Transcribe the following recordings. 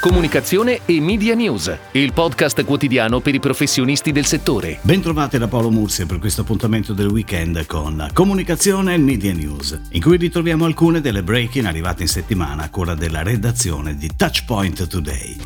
Comunicazione e Media News, il podcast quotidiano per i professionisti del settore. Bentrovati da Paolo Mursia per questo appuntamento del weekend con Comunicazione e Media News, in cui ritroviamo alcune delle break-in arrivate in settimana a cura della redazione di Touchpoint Today.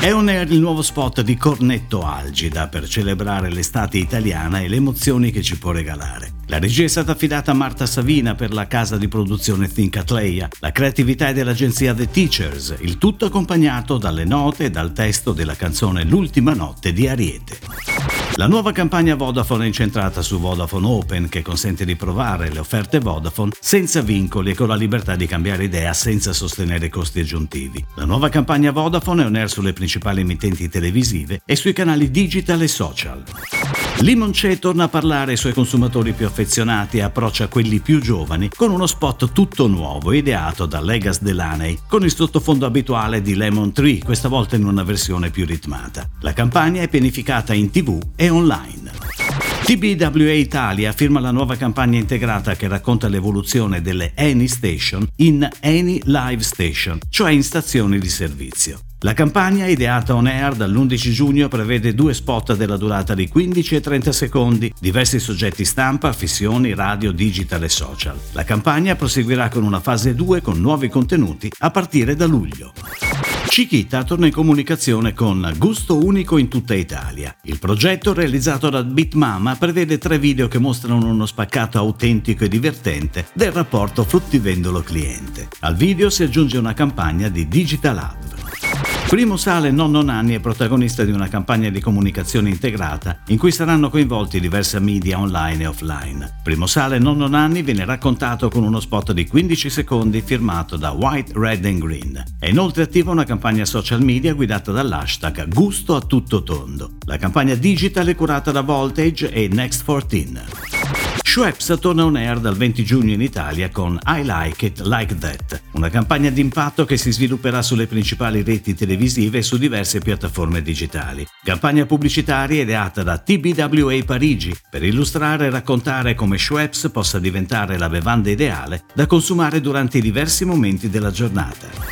È on air il nuovo spot di Cornetto Algida per celebrare l'estate italiana e le emozioni che ci può regalare. La regia è stata affidata a Marta Savina per la casa di produzione Think Atleia, la creatività è dell'agenzia The Teachers, il tutto accompagnato dalle note e dal testo della canzone L'ultima notte di Ariete. La nuova campagna Vodafone è incentrata su Vodafone Open che consente di provare le offerte Vodafone senza vincoli e con la libertà di cambiare idea senza sostenere costi aggiuntivi. La nuova campagna Vodafone è on air sulle principali emittenti televisive e sui canali digital e social. Limonce torna a parlare ai suoi consumatori più affezionati e approccia quelli più giovani con uno spot tutto nuovo ideato da Legas Delaney con il sottofondo abituale di Lemon Tree, questa volta in una versione più ritmata. La campagna è pianificata in tv e online. TBWA Italia firma la nuova campagna integrata che racconta l'evoluzione delle Any Station in Any Live Station, cioè in stazioni di servizio. La campagna, ideata on air dall'11 giugno, prevede due spot della durata di 15 e 30 secondi, diversi soggetti stampa, fissioni, radio, digital e social. La campagna proseguirà con una fase 2 con nuovi contenuti a partire da luglio. Chiquita torna in comunicazione con Gusto Unico in tutta Italia. Il progetto, realizzato da Bitmama, prevede tre video che mostrano uno spaccato autentico e divertente del rapporto fruttivendolo-cliente. Al video si aggiunge una campagna di Digital Hub. Primo Sale Nonno Nanni è protagonista di una campagna di comunicazione integrata in cui saranno coinvolti diversi media online e offline. Primo Sale Nonno Nanni viene raccontato con uno spot di 15 secondi firmato da White, Red and Green. È inoltre attiva una campagna social media guidata dall'hashtag Gusto a tutto tondo. La campagna digital è curata da Voltage e Next 14. Schweppes torna on air dal 20 giugno in Italia con I Like It Like That, una campagna d'impatto che si svilupperà sulle principali reti televisive e su diverse piattaforme digitali. Campagna pubblicitaria ideata da TBWA Parigi per illustrare e raccontare come Schweppes possa diventare la bevanda ideale da consumare durante i diversi momenti della giornata.